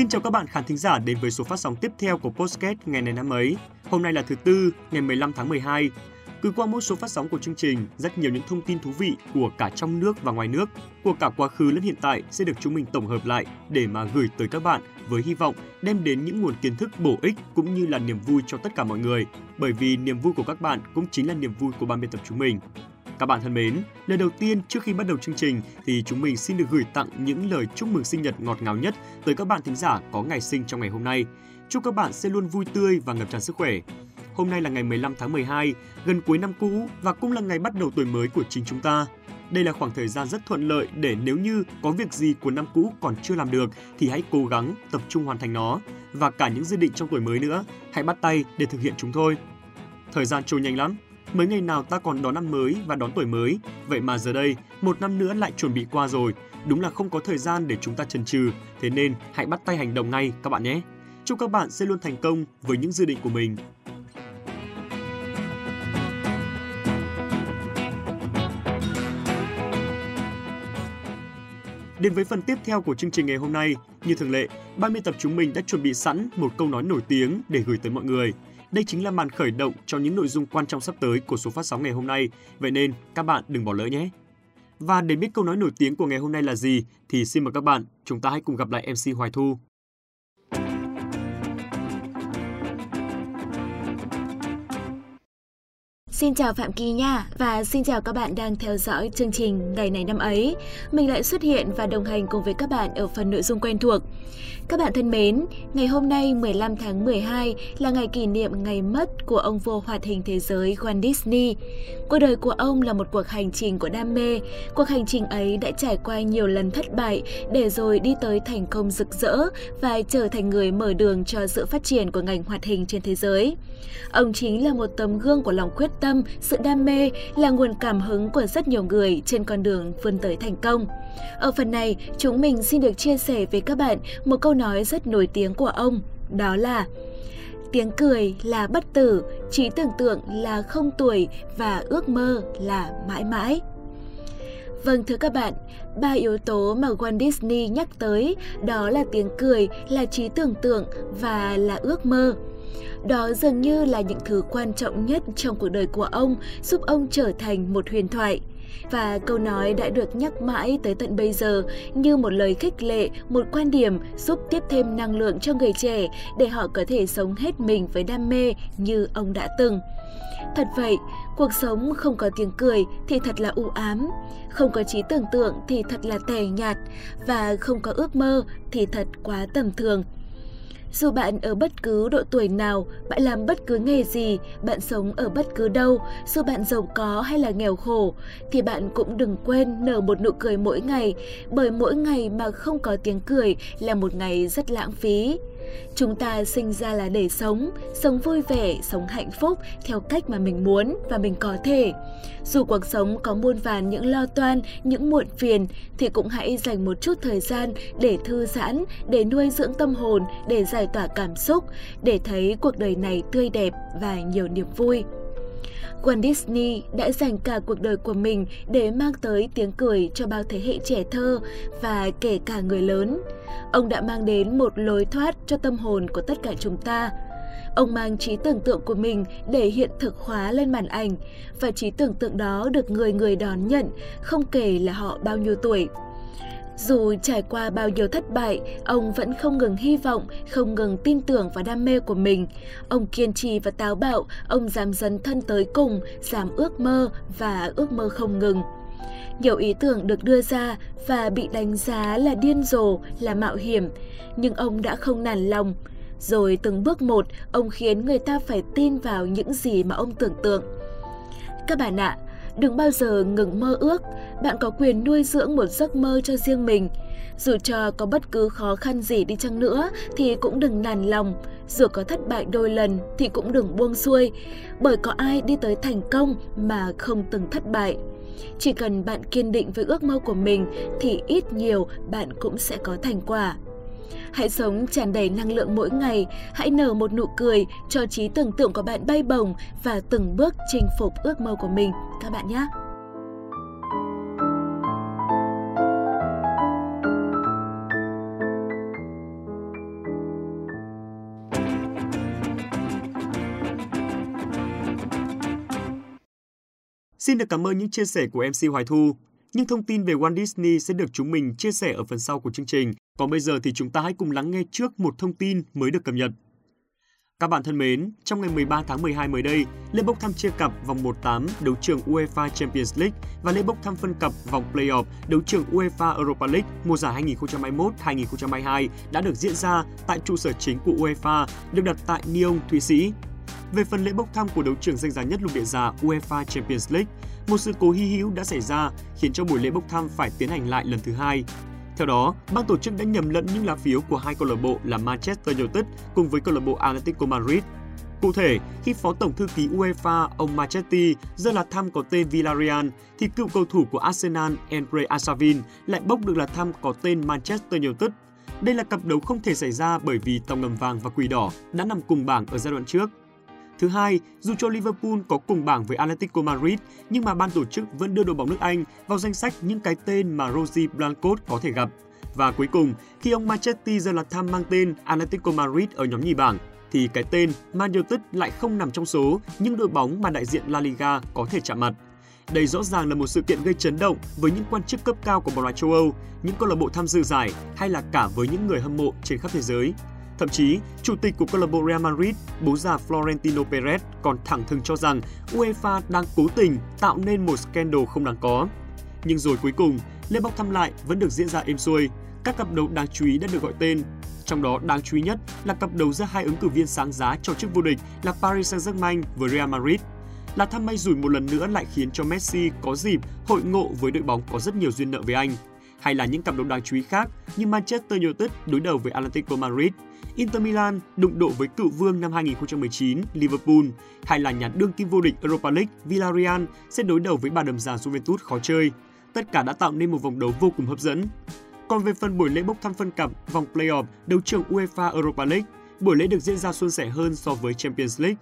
Xin chào các bạn khán thính giả đến với số phát sóng tiếp theo của Postcast ngày này năm ấy. Hôm nay là thứ tư, ngày 15 tháng 12. Cứ qua mỗi số phát sóng của chương trình, rất nhiều những thông tin thú vị của cả trong nước và ngoài nước, của cả quá khứ lẫn hiện tại sẽ được chúng mình tổng hợp lại để mà gửi tới các bạn với hy vọng đem đến những nguồn kiến thức bổ ích cũng như là niềm vui cho tất cả mọi người. Bởi vì niềm vui của các bạn cũng chính là niềm vui của ban biên tập chúng mình. Các bạn thân mến, lời đầu tiên trước khi bắt đầu chương trình thì chúng mình xin được gửi tặng những lời chúc mừng sinh nhật ngọt ngào nhất tới các bạn thính giả có ngày sinh trong ngày hôm nay. Chúc các bạn sẽ luôn vui tươi và ngập tràn sức khỏe. Hôm nay là ngày 15 tháng 12, gần cuối năm cũ và cũng là ngày bắt đầu tuổi mới của chính chúng ta. Đây là khoảng thời gian rất thuận lợi để nếu như có việc gì của năm cũ còn chưa làm được thì hãy cố gắng tập trung hoàn thành nó và cả những dự định trong tuổi mới nữa, hãy bắt tay để thực hiện chúng thôi. Thời gian trôi nhanh lắm, Mấy ngày nào ta còn đón năm mới và đón tuổi mới, vậy mà giờ đây, một năm nữa lại chuẩn bị qua rồi. Đúng là không có thời gian để chúng ta chần chừ, thế nên hãy bắt tay hành động ngay các bạn nhé. Chúc các bạn sẽ luôn thành công với những dự định của mình. Đến với phần tiếp theo của chương trình ngày hôm nay, như thường lệ, ban biên tập chúng mình đã chuẩn bị sẵn một câu nói nổi tiếng để gửi tới mọi người. Đây chính là màn khởi động cho những nội dung quan trọng sắp tới của số phát sóng ngày hôm nay, vậy nên các bạn đừng bỏ lỡ nhé. Và để biết câu nói nổi tiếng của ngày hôm nay là gì thì xin mời các bạn, chúng ta hãy cùng gặp lại MC Hoài Thu. Xin chào Phạm Kỳ nha và xin chào các bạn đang theo dõi chương trình ngày này năm ấy. Mình lại xuất hiện và đồng hành cùng với các bạn ở phần nội dung quen thuộc. Các bạn thân mến, ngày hôm nay 15 tháng 12 là ngày kỷ niệm ngày mất của ông vua hoạt hình thế giới Walt Disney. Cuộc đời của ông là một cuộc hành trình của đam mê. Cuộc hành trình ấy đã trải qua nhiều lần thất bại để rồi đi tới thành công rực rỡ và trở thành người mở đường cho sự phát triển của ngành hoạt hình trên thế giới. Ông chính là một tấm gương của lòng quyết tâm, sự đam mê, là nguồn cảm hứng của rất nhiều người trên con đường vươn tới thành công. Ở phần này, chúng mình xin được chia sẻ với các bạn một câu nói rất nổi tiếng của ông, đó là Tiếng cười là bất tử, trí tưởng tượng là không tuổi và ước mơ là mãi mãi. Vâng thưa các bạn, ba yếu tố mà Walt Disney nhắc tới đó là tiếng cười, là trí tưởng tượng và là ước mơ. Đó dường như là những thứ quan trọng nhất trong cuộc đời của ông, giúp ông trở thành một huyền thoại. Và câu nói đã được nhắc mãi tới tận bây giờ như một lời khích lệ, một quan điểm giúp tiếp thêm năng lượng cho người trẻ để họ có thể sống hết mình với đam mê như ông đã từng. Thật vậy, cuộc sống không có tiếng cười thì thật là u ám, không có trí tưởng tượng thì thật là tẻ nhạt và không có ước mơ thì thật quá tầm thường. Dù bạn ở bất cứ độ tuổi nào, bạn làm bất cứ nghề gì, bạn sống ở bất cứ đâu, dù bạn giàu có hay là nghèo khổ, thì bạn cũng đừng quên nở một nụ cười mỗi ngày, bởi mỗi ngày mà không có tiếng cười là một ngày rất lãng phí. Chúng ta sinh ra là để sống, sống vui vẻ, sống hạnh phúc theo cách mà mình muốn và mình có thể. Dù cuộc sống có muôn vàn những lo toan, những muộn phiền thì cũng hãy dành một chút thời gian để thư giãn, để nuôi dưỡng tâm hồn, để giải tỏa cảm xúc, để thấy cuộc đời này tươi đẹp và nhiều niềm vui. Walt Disney đã dành cả cuộc đời của mình để mang tới tiếng cười cho bao thế hệ trẻ thơ và kể cả người lớn. Ông đã mang đến một lối thoát cho tâm hồn của tất cả chúng ta. Ông mang trí tưởng tượng của mình để hiện thực hóa lên màn ảnh và trí tưởng tượng đó được người người đón nhận, không kể là họ bao nhiêu tuổi. Dù trải qua bao nhiêu thất bại, ông vẫn không ngừng hy vọng, không ngừng tin tưởng vào đam mê của mình. Ông kiên trì và táo bạo, ông dám dấn thân tới cùng, dám ước mơ và ước mơ không ngừng. Nhiều ý tưởng được đưa ra và bị đánh giá là điên rồ, là mạo hiểm, nhưng ông đã không nản lòng. Rồi từng bước một, ông khiến người ta phải tin vào những gì mà ông tưởng tượng. Các bạn ạ, đừng bao giờ ngừng mơ ước, bạn có quyền nuôi dưỡng một giấc mơ cho riêng mình. Dù cho có bất cứ khó khăn gì đi chăng nữa thì cũng đừng nản lòng, dù có thất bại đôi lần thì cũng đừng buông xuôi, bởi có ai đi tới thành công mà không từng thất bại. Chỉ cần bạn kiên định với ước mơ của mình thì ít nhiều bạn cũng sẽ có thành quả. Hãy sống tràn đầy năng lượng mỗi ngày, hãy nở một nụ cười cho trí tưởng tượng của bạn bay bổng và từng bước chinh phục ước mơ của mình các bạn nhé. Xin được cảm ơn những chia sẻ của MC Hoài Thu. Những thông tin về Walt Disney sẽ được chúng mình chia sẻ ở phần sau của chương trình. Còn bây giờ thì chúng ta hãy cùng lắng nghe trước một thông tin mới được cập nhật. Các bạn thân mến, trong ngày 13 tháng 12 mới đây, lễ bốc thăm chia cặp vòng 1/8 đấu trường UEFA Champions League và lễ bốc thăm phân cặp vòng playoff đấu trường UEFA Europa League mùa giải 2021-2022 đã được diễn ra tại trụ sở chính của UEFA, được đặt tại Lyon, Thụy Sĩ. Về phần lễ bốc thăm của đấu trường danh giá nhất lục địa già UEFA Champions League, một sự cố hy hữu đã xảy ra khiến cho buổi lễ bốc thăm phải tiến hành lại lần thứ hai. Theo đó, ban tổ chức đã nhầm lẫn những lá phiếu của hai câu lạc bộ là Manchester United cùng với câu lạc bộ Atletico Madrid. Cụ thể, khi Phó Tổng thư ký UEFA ông Marchetti giơ là thăm có tên Villarreal, thì cựu cầu thủ của Arsenal Andre Asavin lại bốc được là thăm có tên Manchester United. Đây là cặp đấu không thể xảy ra bởi vì Tàu ngầm vàng và Quỷ đỏ đã nằm cùng bảng ở giai đoạn trước. Thứ hai, dù cho Liverpool có cùng bảng với Atletico Madrid, nhưng mà ban tổ chức vẫn đưa đội bóng nước Anh vào danh sách những cái tên mà Rosie Blanco có thể gặp. Và cuối cùng, khi ông Manchetti giờ là tham mang tên Atletico Madrid ở nhóm nhì bảng, thì cái tên Man United lại không nằm trong số những đội bóng mà đại diện La Liga có thể chạm mặt. Đây rõ ràng là một sự kiện gây chấn động với những quan chức cấp cao của bóng đá châu Âu, những câu lạc bộ tham dự giải hay là cả với những người hâm mộ trên khắp thế giới. Thậm chí, chủ tịch của câu lạc bộ Real Madrid, bố già Florentino Perez còn thẳng thừng cho rằng UEFA đang cố tình tạo nên một scandal không đáng có. Nhưng rồi cuối cùng, lễ bốc thăm lại vẫn được diễn ra êm xuôi. Các cặp đấu đáng chú ý đã được gọi tên. Trong đó đáng chú ý nhất là cặp đấu giữa hai ứng cử viên sáng giá cho chức vô địch là Paris Saint-Germain với Real Madrid. Là thăm may rủi một lần nữa lại khiến cho Messi có dịp hội ngộ với đội bóng có rất nhiều duyên nợ với anh. Hay là những cặp đấu đáng chú ý khác như Manchester United đối đầu với Atlético Madrid, Inter Milan đụng độ với cựu vương năm 2019 Liverpool hay là nhà đương kim vô địch Europa League Villarreal sẽ đối đầu với bà đầm già Juventus khó chơi. Tất cả đã tạo nên một vòng đấu vô cùng hấp dẫn. Còn về phần buổi lễ bốc thăm phân cặp vòng playoff đấu trường UEFA Europa League, buổi lễ được diễn ra suôn sẻ hơn so với Champions League.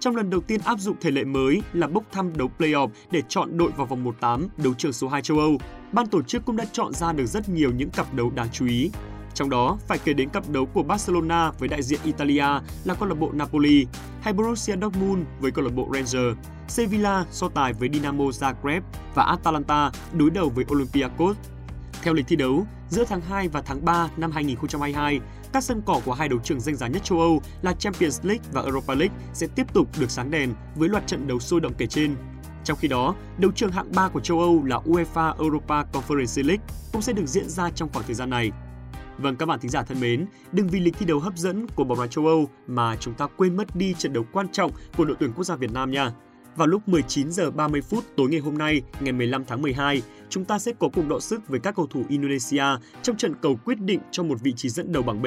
Trong lần đầu tiên áp dụng thể lệ mới là bốc thăm đấu playoff để chọn đội vào vòng 1/8 đấu trường số 2 châu Âu, ban tổ chức cũng đã chọn ra được rất nhiều những cặp đấu đáng chú ý. Trong đó phải kể đến cặp đấu của Barcelona với đại diện Italia là câu lạc bộ Napoli, hay Borussia Dortmund với câu lạc bộ Rangers, Sevilla so tài với Dinamo Zagreb và Atalanta đối đầu với Olympiacos. Theo lịch thi đấu, giữa tháng 2 và tháng 3 năm 2022, các sân cỏ của hai đấu trường danh giá nhất châu Âu là Champions League và Europa League sẽ tiếp tục được sáng đèn với loạt trận đấu sôi động kể trên. Trong khi đó, đấu trường hạng 3 của châu Âu là UEFA Europa Conference League cũng sẽ được diễn ra trong khoảng thời gian này. Vâng các bạn thính giả thân mến, đừng vì lịch thi đấu hấp dẫn của bóng đá châu Âu mà chúng ta quên mất đi trận đấu quan trọng của đội tuyển quốc gia Việt Nam nha. Vào lúc 19 giờ 30 phút tối ngày hôm nay, ngày 15 tháng 12, chúng ta sẽ có cuộc đọ sức với các cầu thủ Indonesia trong trận cầu quyết định cho một vị trí dẫn đầu bảng B.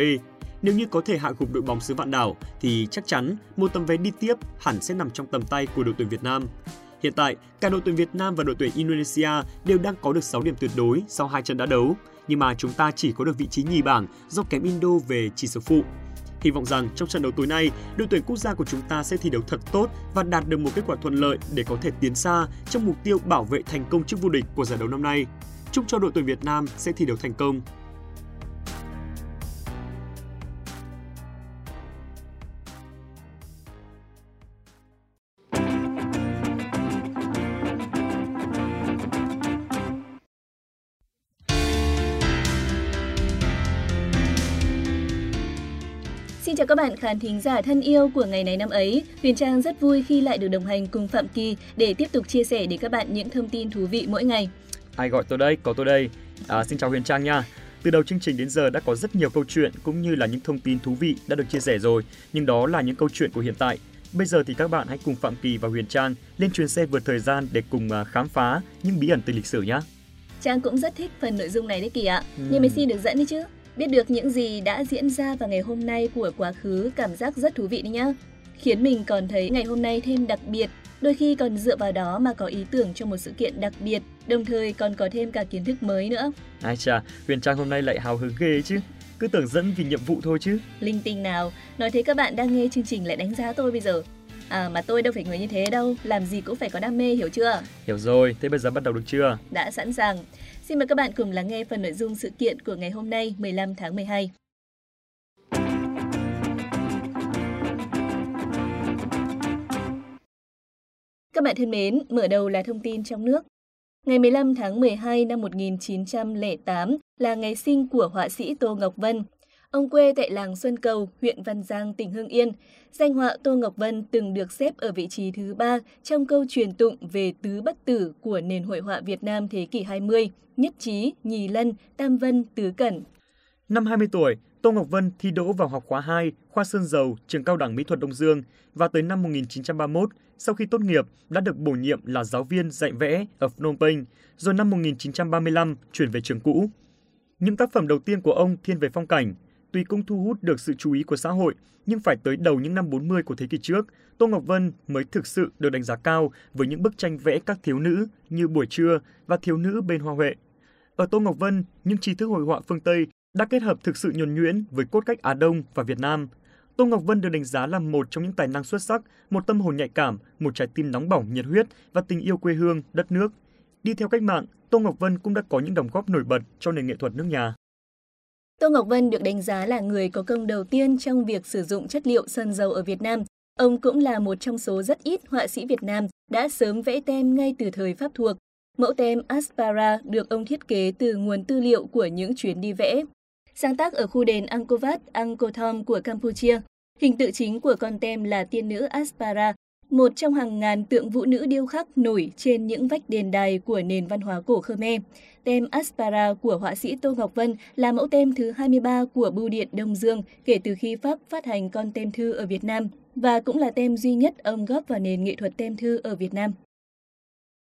Nếu như có thể hạ gục đội bóng xứ Vạn Đảo thì chắc chắn một tấm vé đi tiếp hẳn sẽ nằm trong tầm tay của đội tuyển Việt Nam. Hiện tại, cả đội tuyển Việt Nam và đội tuyển Indonesia đều đang có được 6 điểm tuyệt đối sau hai trận đã đấu, nhưng mà chúng ta chỉ có được vị trí nhì bảng do kém Indo về chỉ số phụ. Hy vọng rằng trong trận đấu tối nay, đội tuyển quốc gia của chúng ta sẽ thi đấu thật tốt và đạt được một kết quả thuận lợi để có thể tiến xa trong mục tiêu bảo vệ thành công chức vô địch của giải đấu năm nay. Chúc cho đội tuyển Việt Nam sẽ thi đấu thành công. Các bạn khán thính giả thân yêu của ngày này năm ấy. Huyền Trang rất vui khi lại được đồng hành cùng Phạm Kỳ để tiếp tục chia sẻ đến các bạn những thông tin thú vị mỗi ngày. Ai gọi tôi đây? Có tôi đây. À, xin chào Huyền Trang nha. Từ đầu chương trình đến giờ đã có rất nhiều câu chuyện cũng như là những thông tin thú vị đã được chia sẻ rồi, nhưng đó là những câu chuyện của hiện tại. Bây giờ thì các bạn hãy cùng Phạm Kỳ và Huyền Trang lên chuyến xe vượt thời gian để cùng à, khám phá những bí ẩn từ lịch sử nhé. Trang cũng rất thích phần nội dung này đấy Kỳ ạ. Ừ. Nhưng mình xin được dẫn đi chứ. Biết được những gì đã diễn ra vào ngày hôm nay của quá khứ cảm giác rất thú vị đấy nhá. Khiến mình còn thấy ngày hôm nay thêm đặc biệt, đôi khi còn dựa vào đó mà có ý tưởng cho một sự kiện đặc biệt, đồng thời còn có thêm cả kiến thức mới nữa. Ai chà, Huyền Trang hôm nay lại hào hứng ghê chứ. Cứ tưởng dẫn vì nhiệm vụ thôi chứ. Linh tinh nào, nói thế các bạn đang nghe chương trình lại đánh giá tôi bây giờ. À mà tôi đâu phải người như thế đâu, làm gì cũng phải có đam mê hiểu chưa? Hiểu rồi, thế bây giờ bắt đầu được chưa? Đã sẵn sàng. Xin mời các bạn cùng lắng nghe phần nội dung sự kiện của ngày hôm nay 15 tháng 12. Các bạn thân mến, mở đầu là thông tin trong nước. Ngày 15 tháng 12 năm 1908 là ngày sinh của họa sĩ Tô Ngọc Vân. Ông quê tại làng Xuân Cầu, huyện Văn Giang, tỉnh Hưng Yên. Danh họa Tô Ngọc Vân từng được xếp ở vị trí thứ ba trong câu truyền tụng về tứ bất tử của nền hội họa Việt Nam thế kỷ 20, nhất trí, nhì lân, tam vân, tứ cẩn. Năm 20 tuổi, Tô Ngọc Vân thi đỗ vào học khóa 2, khoa Sơn Dầu, trường cao đẳng mỹ thuật Đông Dương và tới năm 1931, sau khi tốt nghiệp, đã được bổ nhiệm là giáo viên dạy vẽ ở Phnom Penh, rồi năm 1935 chuyển về trường cũ. Những tác phẩm đầu tiên của ông thiên về phong cảnh, tuy cũng thu hút được sự chú ý của xã hội, nhưng phải tới đầu những năm 40 của thế kỷ trước, Tô Ngọc Vân mới thực sự được đánh giá cao với những bức tranh vẽ các thiếu nữ như Buổi trưa và Thiếu nữ bên Hoa Huệ. Ở Tô Ngọc Vân, những trí thức hội họa phương Tây đã kết hợp thực sự nhuần nhuyễn với cốt cách Á Đông và Việt Nam. Tô Ngọc Vân được đánh giá là một trong những tài năng xuất sắc, một tâm hồn nhạy cảm, một trái tim nóng bỏng, nhiệt huyết và tình yêu quê hương, đất nước. Đi theo cách mạng, Tô Ngọc Vân cũng đã có những đóng góp nổi bật cho nền nghệ thuật nước nhà. Tô Ngọc Vân được đánh giá là người có công đầu tiên trong việc sử dụng chất liệu sơn dầu ở Việt Nam. Ông cũng là một trong số rất ít họa sĩ Việt Nam đã sớm vẽ tem ngay từ thời Pháp thuộc. Mẫu tem Aspara được ông thiết kế từ nguồn tư liệu của những chuyến đi vẽ. Sáng tác ở khu đền Angkor Wat, Angkor Thom của Campuchia. Hình tượng chính của con tem là tiên nữ Aspara, một trong hàng ngàn tượng vũ nữ điêu khắc nổi trên những vách đền đài của nền văn hóa cổ Khmer. Tem Aspara của họa sĩ Tô Ngọc Vân là mẫu tem thứ 23 của Bưu điện Đông Dương kể từ khi Pháp phát hành con tem thư ở Việt Nam và cũng là tem duy nhất ông góp vào nền nghệ thuật tem thư ở Việt Nam.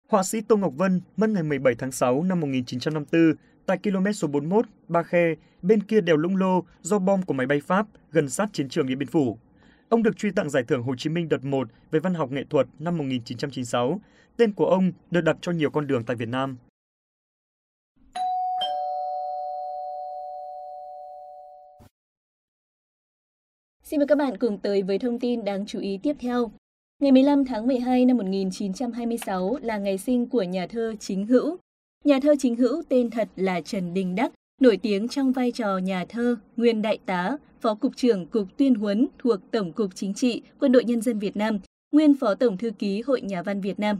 Họa sĩ Tô Ngọc Vân mất ngày 17 tháng 6 năm 1954 tại km số 41, Ba Khe, bên kia đèo Lũng Lô do bom của máy bay Pháp gần sát chiến trường Điện Biên Phủ. Ông được truy tặng giải thưởng Hồ Chí Minh đợt 1 về văn học nghệ thuật năm 1996. Tên của ông được đặt cho nhiều con đường tại Việt Nam. Xin mời các bạn cùng tới với thông tin đáng chú ý tiếp theo. Ngày 15 tháng 12 năm 1926 là ngày sinh của nhà thơ Chính Hữu. Nhà thơ Chính Hữu tên thật là Trần Đình Đắc, nổi tiếng trong vai trò nhà thơ, nguyên đại tá, phó cục trưởng Cục Tuyên huấn thuộc Tổng cục Chính trị Quân đội Nhân dân Việt Nam, nguyên phó tổng thư ký Hội Nhà văn Việt Nam.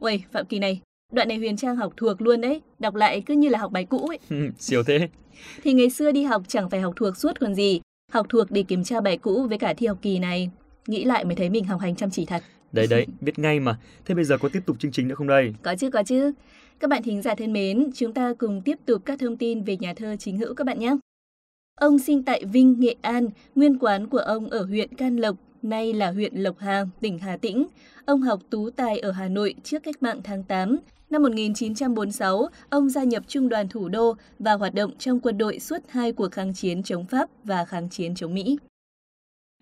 Uầy, Phạm Kỳ này, đoạn này Huyền Trang học thuộc luôn đấy, đọc lại cứ như là học bài cũ ấy. Siêu thế. Thì ngày xưa đi học chẳng phải học thuộc suốt còn gì, học thuộc để kiểm tra bài cũ với cả thi học kỳ này. Nghĩ lại mới thấy mình học hành chăm chỉ thật. Đấy đấy, biết ngay mà. Thế bây giờ có tiếp tục chương trình nữa không đây? Có chứ, có chứ. Các bạn thính giả thân mến, chúng ta cùng tiếp tục các thông tin về nhà thơ chính hữu các bạn nhé. Ông sinh tại Vinh, Nghệ An, nguyên quán của ông ở huyện Can Lộc, nay là huyện Lộc Hà, tỉnh Hà Tĩnh. Ông học tú tài ở Hà Nội trước cách mạng tháng 8. Năm 1946, ông gia nhập Trung đoàn Thủ đô và hoạt động trong quân đội suốt hai cuộc kháng chiến chống Pháp và kháng chiến chống Mỹ.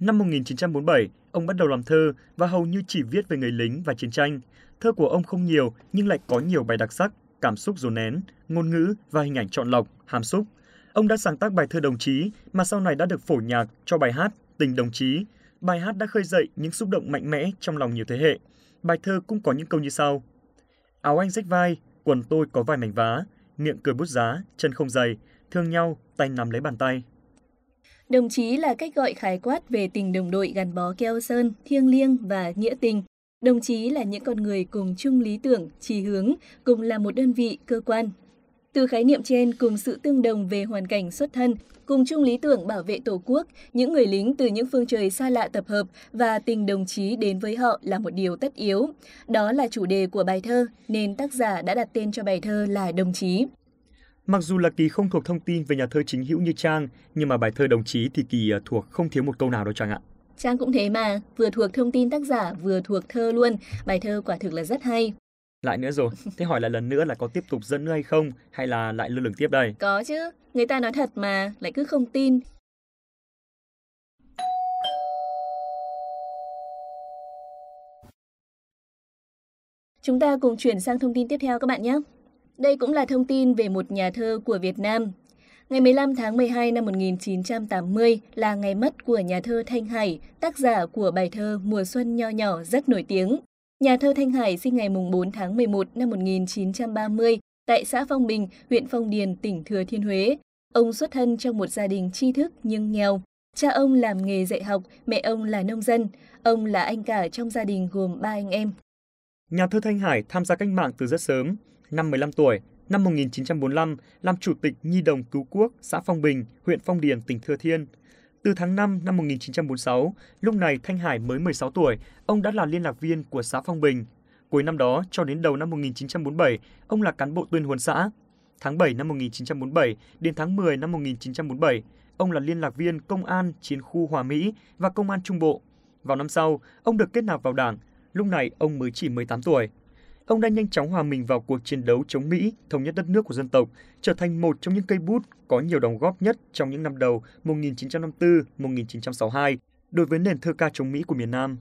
Năm 1947, ông bắt đầu làm thơ và hầu như chỉ viết về người lính và chiến tranh. Thơ của ông không nhiều nhưng lại có nhiều bài đặc sắc, cảm xúc dồn nén, ngôn ngữ và hình ảnh chọn lọc, hàm xúc. Ông đã sáng tác bài thơ đồng chí mà sau này đã được phổ nhạc cho bài hát Tình đồng chí. Bài hát đã khơi dậy những xúc động mạnh mẽ trong lòng nhiều thế hệ. Bài thơ cũng có những câu như sau. Áo anh rách vai, quần tôi có vài mảnh vá, miệng cười bút giá, chân không dày, thương nhau, tay nắm lấy bàn tay. Đồng chí là cách gọi khái quát về tình đồng đội gắn bó keo sơn, thiêng liêng và nghĩa tình. Đồng chí là những con người cùng chung lý tưởng, trì hướng, cùng là một đơn vị, cơ quan. Từ khái niệm trên cùng sự tương đồng về hoàn cảnh xuất thân, cùng chung lý tưởng bảo vệ Tổ quốc, những người lính từ những phương trời xa lạ tập hợp và tình đồng chí đến với họ là một điều tất yếu. Đó là chủ đề của bài thơ, nên tác giả đã đặt tên cho bài thơ là Đồng chí. Mặc dù là Kỳ không thuộc thông tin về nhà thơ chính hữu như Trang, nhưng mà bài thơ đồng chí thì Kỳ à, thuộc không thiếu một câu nào đâu Trang ạ. Trang cũng thế mà, vừa thuộc thông tin tác giả, vừa thuộc thơ luôn. Bài thơ quả thực là rất hay. Lại nữa rồi, thế hỏi lại lần nữa là có tiếp tục dẫn nữa hay không, hay là lại lơ lửng tiếp đây? Có chứ, người ta nói thật mà, lại cứ không tin. Chúng ta cùng chuyển sang thông tin tiếp theo các bạn nhé. Đây cũng là thông tin về một nhà thơ của Việt Nam. Ngày 15 tháng 12 năm 1980 là ngày mất của nhà thơ Thanh Hải, tác giả của bài thơ Mùa xuân nho nhỏ rất nổi tiếng. Nhà thơ Thanh Hải sinh ngày 4 tháng 11 năm 1930 tại xã Phong Bình, huyện Phong Điền, tỉnh Thừa Thiên Huế. Ông xuất thân trong một gia đình tri thức nhưng nghèo. Cha ông làm nghề dạy học, mẹ ông là nông dân. Ông là anh cả trong gia đình gồm ba anh em. Nhà thơ Thanh Hải tham gia cách mạng từ rất sớm, năm 15 tuổi, năm 1945 làm chủ tịch Nhi đồng cứu quốc xã Phong Bình, huyện Phong Điền, tỉnh Thừa Thiên. Từ tháng 5 năm 1946, lúc này Thanh Hải mới 16 tuổi, ông đã là liên lạc viên của xã Phong Bình. Cuối năm đó cho đến đầu năm 1947, ông là cán bộ tuyên huấn xã. Tháng 7 năm 1947 đến tháng 10 năm 1947, ông là liên lạc viên công an chiến khu Hòa Mỹ và công an Trung Bộ. Vào năm sau, ông được kết nạp vào đảng, lúc này ông mới chỉ 18 tuổi. Ông đã nhanh chóng hòa mình vào cuộc chiến đấu chống Mỹ, thống nhất đất nước của dân tộc, trở thành một trong những cây bút có nhiều đóng góp nhất trong những năm đầu 1954-1962 đối với nền thơ ca chống Mỹ của miền Nam.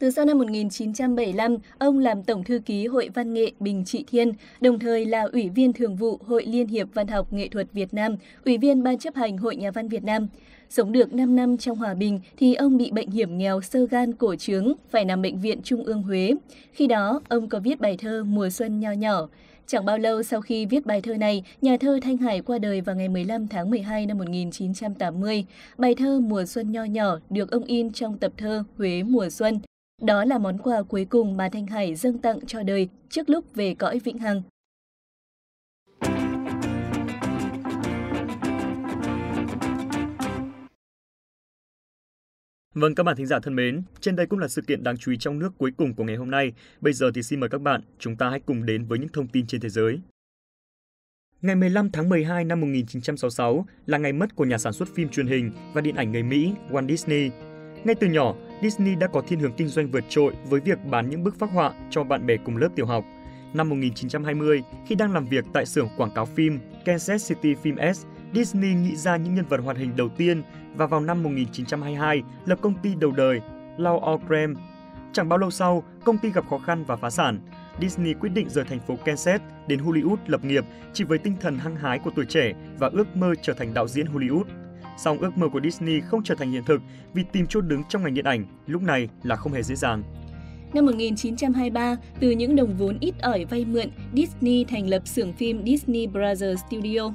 Từ sau năm 1975, ông làm Tổng thư ký Hội Văn nghệ Bình Trị Thiên, đồng thời là Ủy viên Thường vụ Hội Liên hiệp Văn học Nghệ thuật Việt Nam, Ủy viên Ban chấp hành Hội Nhà văn Việt Nam. Sống được 5 năm trong hòa bình thì ông bị bệnh hiểm nghèo sơ gan cổ trướng, phải nằm bệnh viện Trung ương Huế. Khi đó, ông có viết bài thơ Mùa xuân nho nhỏ. Chẳng bao lâu sau khi viết bài thơ này, nhà thơ Thanh Hải qua đời vào ngày 15 tháng 12 năm 1980. Bài thơ Mùa xuân nho nhỏ được ông in trong tập thơ Huế mùa xuân. Đó là món quà cuối cùng mà Thanh Hải dâng tặng cho đời trước lúc về cõi vĩnh hằng. Vâng các bạn thính giả thân mến, trên đây cũng là sự kiện đáng chú ý trong nước cuối cùng của ngày hôm nay. Bây giờ thì xin mời các bạn, chúng ta hãy cùng đến với những thông tin trên thế giới. Ngày 15 tháng 12 năm 1966 là ngày mất của nhà sản xuất phim truyền hình và điện ảnh người Mỹ Walt Disney. Ngay từ nhỏ, Disney đã có thiên hướng kinh doanh vượt trội với việc bán những bức phác họa cho bạn bè cùng lớp tiểu học. Năm 1920, khi đang làm việc tại xưởng quảng cáo phim Kansas City Film S, Disney nghĩ ra những nhân vật hoạt hình đầu tiên và vào năm 1922 lập công ty đầu đời Law Allcram. Chẳng bao lâu sau, công ty gặp khó khăn và phá sản. Disney quyết định rời thành phố Kansas đến Hollywood lập nghiệp chỉ với tinh thần hăng hái của tuổi trẻ và ước mơ trở thành đạo diễn Hollywood. Song ước mơ của Disney không trở thành hiện thực vì tìm chỗ đứng trong ngành điện ảnh lúc này là không hề dễ dàng. Năm 1923, từ những đồng vốn ít ỏi vay mượn, Disney thành lập xưởng phim Disney Brothers Studio.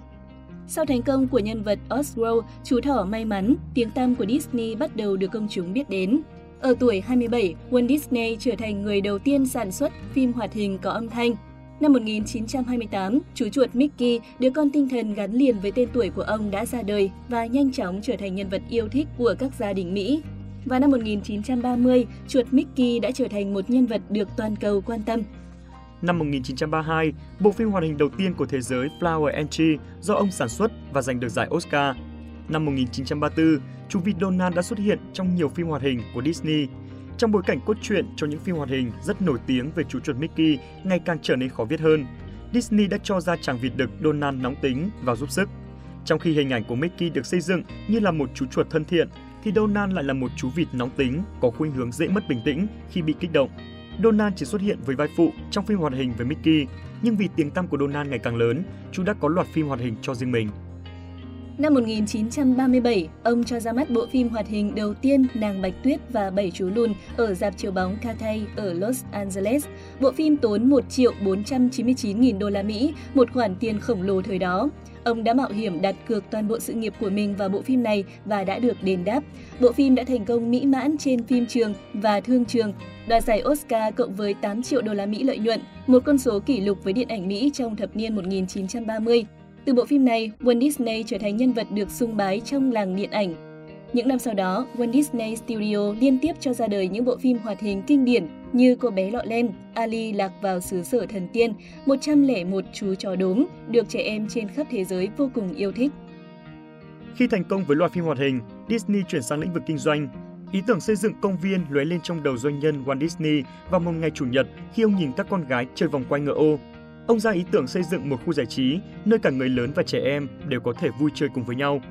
Sau thành công của nhân vật Oswald, chú thỏ may mắn, tiếng tăm của Disney bắt đầu được công chúng biết đến. Ở tuổi 27, Walt Disney trở thành người đầu tiên sản xuất phim hoạt hình có âm thanh. Năm 1928, chú chuột Mickey, đứa con tinh thần gắn liền với tên tuổi của ông đã ra đời và nhanh chóng trở thành nhân vật yêu thích của các gia đình Mỹ. Và năm 1930, chuột Mickey đã trở thành một nhân vật được toàn cầu quan tâm. Năm 1932, bộ phim hoạt hình đầu tiên của thế giới Flower and Tree do ông sản xuất và giành được giải Oscar. Năm 1934, chú vịt Donald đã xuất hiện trong nhiều phim hoạt hình của Disney. Trong bối cảnh cốt truyện cho những phim hoạt hình rất nổi tiếng về chú chuột Mickey ngày càng trở nên khó viết hơn, Disney đã cho ra chàng vịt đực Donald nóng tính vào giúp sức. Trong khi hình ảnh của Mickey được xây dựng như là một chú chuột thân thiện, thì Donald lại là một chú vịt nóng tính, có khuynh hướng dễ mất bình tĩnh khi bị kích động. Donald chỉ xuất hiện với vai phụ trong phim hoạt hình với Mickey, nhưng vì tiếng tăm của Donald ngày càng lớn, chú đã có loạt phim hoạt hình cho riêng mình. Năm 1937, ông cho ra mắt bộ phim hoạt hình đầu tiên Nàng Bạch Tuyết và Bảy Chú Lùn ở dạp chiếu bóng Cathay ở Los Angeles. Bộ phim tốn 1 triệu 499 nghìn đô la Mỹ, một khoản tiền khổng lồ thời đó. Ông đã mạo hiểm đặt cược toàn bộ sự nghiệp của mình vào bộ phim này và đã được đền đáp. Bộ phim đã thành công mỹ mãn trên phim trường và thương trường, đoạt giải Oscar cộng với 8 triệu đô la Mỹ lợi nhuận, một con số kỷ lục với điện ảnh Mỹ trong thập niên 1930. Từ bộ phim này, Walt Disney trở thành nhân vật được sung bái trong làng điện ảnh. Những năm sau đó, Walt Disney Studio liên tiếp cho ra đời những bộ phim hoạt hình kinh điển như Cô bé lọ lem, Ali lạc vào xứ sở thần tiên, 101 chú chó đốm, được trẻ em trên khắp thế giới vô cùng yêu thích. Khi thành công với loạt phim hoạt hình, Disney chuyển sang lĩnh vực kinh doanh. Ý tưởng xây dựng công viên lóe lên trong đầu doanh nhân Walt Disney vào một ngày chủ nhật khi ông nhìn các con gái chơi vòng quay ngựa ô. Ông ra ý tưởng xây dựng một khu giải trí nơi cả người lớn và trẻ em đều có thể vui chơi cùng với nhau.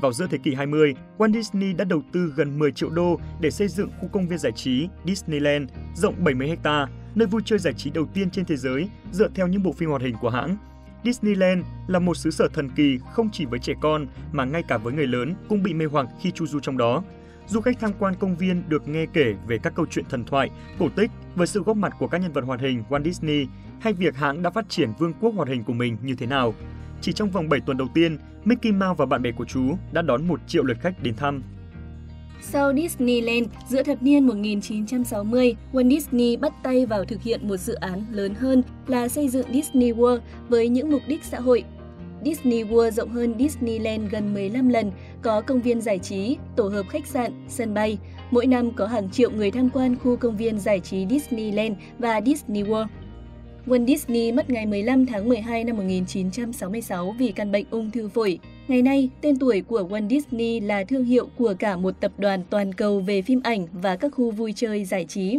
Vào giữa thế kỷ 20, Walt Disney đã đầu tư gần 10 triệu đô để xây dựng khu công viên giải trí Disneyland rộng 70 ha, nơi vui chơi giải trí đầu tiên trên thế giới dựa theo những bộ phim hoạt hình của hãng. Disneyland là một xứ sở thần kỳ không chỉ với trẻ con mà ngay cả với người lớn cũng bị mê hoặc khi chu du trong đó. Du khách tham quan công viên được nghe kể về các câu chuyện thần thoại, cổ tích với sự góp mặt của các nhân vật hoạt hình Walt Disney hay việc hãng đã phát triển vương quốc hoạt hình của mình như thế nào. Chỉ trong vòng 7 tuần đầu tiên, Mickey Mouse và bạn bè của chú đã đón 1 triệu lượt khách đến thăm. Sau Disneyland, giữa thập niên 1960, Walt Disney bắt tay vào thực hiện một dự án lớn hơn là xây dựng Disney World với những mục đích xã hội. Disney World rộng hơn Disneyland gần 15 lần, có công viên giải trí, tổ hợp khách sạn, sân bay. Mỗi năm có hàng triệu người tham quan khu công viên giải trí Disneyland và Disney World. Walt Disney mất ngày 15 tháng 12 năm 1966 vì căn bệnh ung thư phổi. Ngày nay, tên tuổi của Walt Disney là thương hiệu của cả một tập đoàn toàn cầu về phim ảnh và các khu vui chơi giải trí.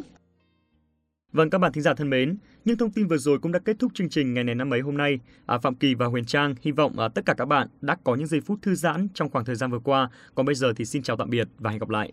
Vâng các bạn thính giả thân mến, những thông tin vừa rồi cũng đã kết thúc chương trình ngày này năm ấy hôm nay. À, Phạm Kỳ và Huyền Trang hy vọng à, tất cả các bạn đã có những giây phút thư giãn trong khoảng thời gian vừa qua. Còn bây giờ thì xin chào tạm biệt và hẹn gặp lại.